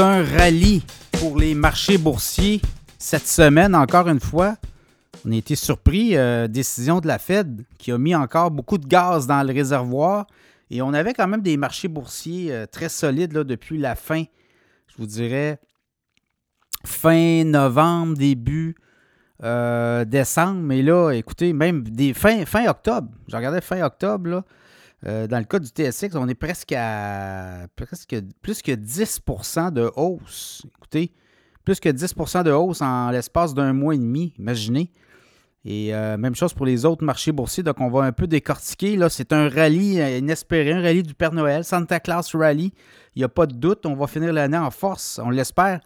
un rallye pour les marchés boursiers cette semaine, encore une fois. On a été surpris, euh, décision de la Fed qui a mis encore beaucoup de gaz dans le réservoir. Et on avait quand même des marchés boursiers euh, très solides depuis la fin, je vous dirais, fin novembre, début euh, décembre. Mais là, écoutez, même fin octobre, je regardais fin octobre, là, euh, dans le cas du TSX, on est presque à presque plus que 10 de hausse. Écoutez, plus que 10% de hausse en l'espace d'un mois et demi, imaginez. Et euh, même chose pour les autres marchés boursiers, donc on va un peu décortiquer. Là, c'est un rallye inespéré, un rallye du Père Noël, Santa Claus Rally. Il n'y a pas de doute, on va finir l'année en force, on l'espère,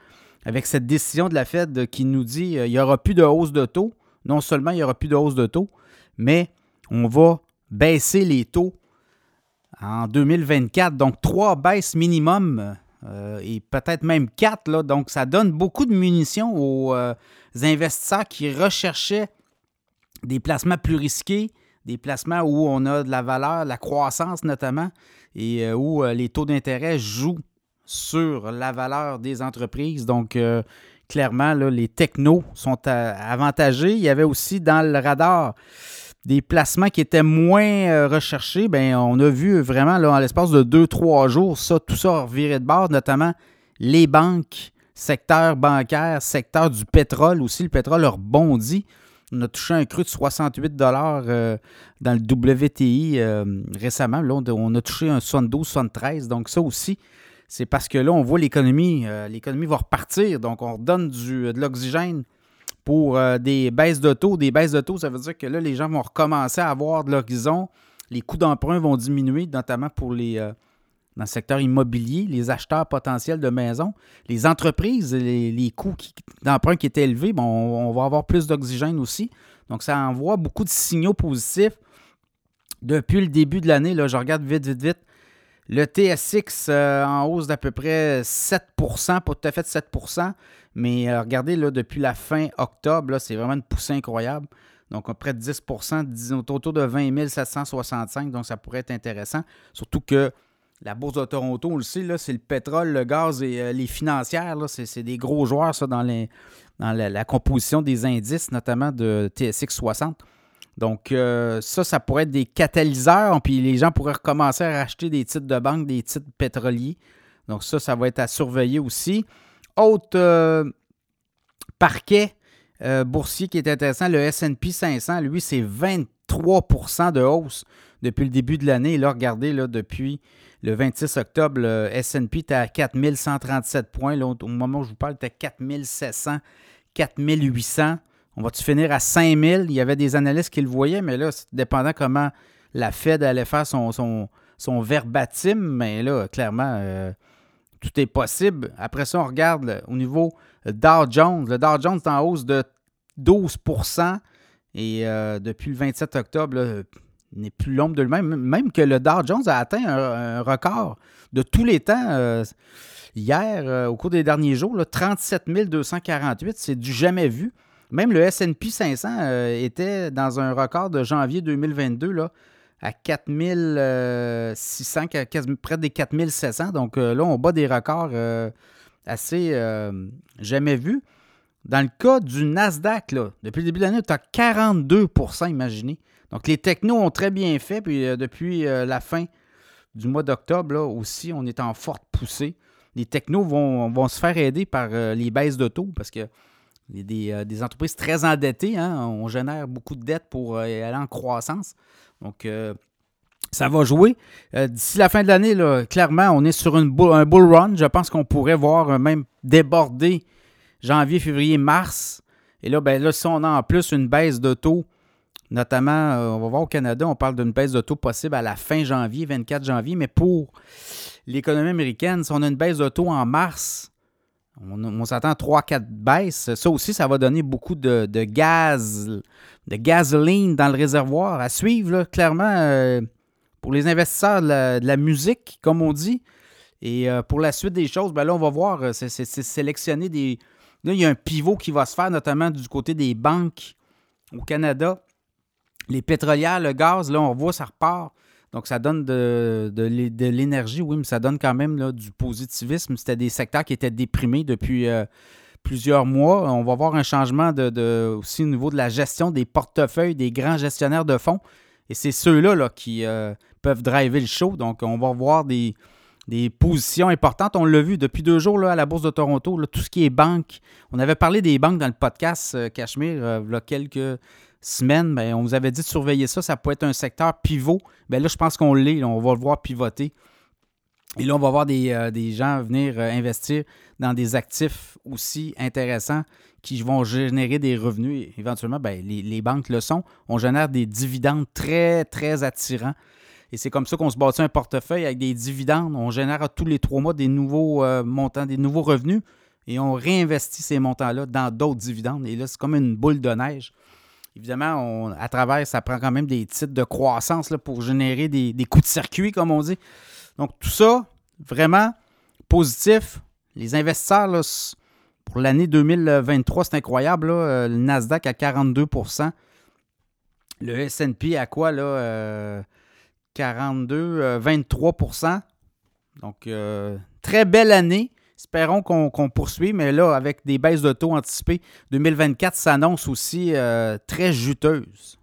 avec cette décision de la Fed qui nous dit euh, il n'y aura plus de hausse de taux. Non seulement il n'y aura plus de hausse de taux, mais on va baisser les taux en 2024. Donc, trois baisses minimum euh, et peut-être même quatre. Là. Donc, ça donne beaucoup de munitions aux euh, investisseurs qui recherchaient des placements plus risqués, des placements où on a de la valeur, la croissance notamment, et euh, où les taux d'intérêt jouent sur la valeur des entreprises. Donc, clairement, les technos sont avantagés. Il y avait aussi dans le radar des placements qui étaient moins euh, recherchés, ben on a vu vraiment là, en l'espace de 2-3 jours, ça, tout ça reviré de bord, notamment les banques, secteur bancaire, secteur du pétrole aussi. Le pétrole a rebondi. On a touché un cru de 68 euh, dans le WTI euh, récemment. Là, on a touché un 72, 73. Donc, ça aussi, c'est parce que là, on voit l'économie. l'économie va repartir. Donc, on redonne du, de l'oxygène pour euh, des baisses de taux. Des baisses de taux, ça veut dire que là, les gens vont recommencer à avoir de l'horizon. Les coûts d'emprunt vont diminuer, notamment pour les, euh, dans le secteur immobilier, les acheteurs potentiels de maisons. Les entreprises, les, coûts d'emprunt qui étaient élevés, bon, on, va avoir plus d'oxygène aussi. Donc, ça envoie beaucoup de signaux positifs depuis le début de l'année. Là, je regarde vite, vite, vite. Le TSX euh, en hausse d'à peu près 7% pas tout à fait 7 mais euh, regardez, là, depuis la fin octobre, c'est vraiment une poussée incroyable. Donc, près de 10% autour de 20 765. Donc, ça pourrait être intéressant. Surtout que la Bourse de Toronto, on le sait, c'est le pétrole, le gaz et euh, les financières. C'est des gros joueurs, dans, les, dans la, composition des indices, notamment de TSX 60. Donc, euh, ça, ça pourrait être des catalyseurs. Puis les gens pourraient recommencer à racheter des titres de banque, des titres pétroliers. Donc, ça, ça va être à surveiller aussi. Autre euh, parquet euh, boursier qui est intéressant, le SP 500, lui, c'est 23% de hausse depuis le début de l'année. Là, regardez, depuis le 26 octobre, le SP était à 4137 points. Là, au moment où je vous parle, était à 4700, 4800. On va-tu finir à 5000? Il y avait des analystes qui le voyaient, mais là, dépendant comment la Fed allait faire son, son, verbatim, mais là, clairement, euh, tout est possible. Après ça, on regarde au niveau Dow Jones. Le Dow Jones est en hausse de 12% et euh, depuis le 27 octobre, il n'est plus l'ombre de lui-même. Même que le Dow Jones a atteint un, record de tous les temps. Euh, hier, euh, au cours des derniers jours, 37 248, c'est du jamais vu. Même le SP 500 était dans un record de janvier 2022 là, à 4600, près des 4700. Donc euh, là, on bat des records euh, assez euh, jamais vus. Dans le cas du Nasdaq, là, depuis le début de l'année, tu as 42% imaginez. Donc les technos ont très bien fait. Puis depuis la fin du mois d'octobre, aussi, on est en forte poussée. Les technos vont, vont se faire aider par les baisses de taux parce que des, des entreprises très endettées. Hein, on génère beaucoup de dettes pour aller en croissance. Donc, euh, ça va jouer. Euh, d'ici la fin de l'année, clairement, on est sur un bull run. Je pense qu'on pourrait voir euh, même déborder janvier, février, mars. Et là, ben là, si on a en plus une baisse de taux, notamment, on va voir au Canada, on parle d'une baisse de taux possible à la fin janvier, 24 janvier, mais pour l'économie américaine, si on a une baisse de taux en mars, on, s'attend à 3-4 baisses. Ça aussi, ça va donner beaucoup de, gaz, de gasoline dans le réservoir à suivre, clairement, euh, pour les investisseurs de la, musique, comme on dit. Et euh, pour la suite des choses, ben là, on va voir, euh, c'est sélectionner des. Là, il y a un pivot qui va se faire, notamment du côté des banques au Canada. Les pétrolières, le gaz, là, on voit, ça repart. Donc, ça donne de, l'énergie, oui, mais ça donne quand même du positivisme. C'était des secteurs qui étaient déprimés depuis euh, plusieurs mois. On va voir un changement de, aussi au niveau de la gestion des portefeuilles des grands gestionnaires de fonds. Et c'est ceux-là là, qui euh, peuvent driver le show. Donc, on va voir des, positions importantes. On l'a vu depuis deux jours là, à la Bourse de Toronto, tout ce qui est banque. On avait parlé des banques dans le podcast euh, Cachemire il y a quelques semaine, ben, on vous avait dit de surveiller ça. Ça peut être un secteur pivot. Ben là, je pense qu'on l'est. On va le voir pivoter. Et là, on va voir des, euh, gens venir euh, investir dans des actifs aussi intéressants qui vont générer des revenus. éventuellement, ben, les, banques le sont. On génère des dividendes très, très attirants. Et c'est comme ça qu'on se bâtit un portefeuille avec des dividendes. On génère tous les trois mois des nouveaux euh, montants, des nouveaux revenus. Et on réinvestit ces montants-là dans d'autres dividendes. Et là, c'est comme une boule de neige. Évidemment, à travers, ça prend quand même des titres de croissance pour générer des, coups de circuit, comme on dit. Donc, tout ça, vraiment positif. Les investisseurs, pour l'année 2023, c'est incroyable. Euh, le Nasdaq à 42% Le SP à quoi, là? 42, 23% Donc, euh, très belle année. Espérons qu'on poursuit, mais là, avec des baisses de taux anticipées, 2024 s'annonce aussi euh, très juteuse.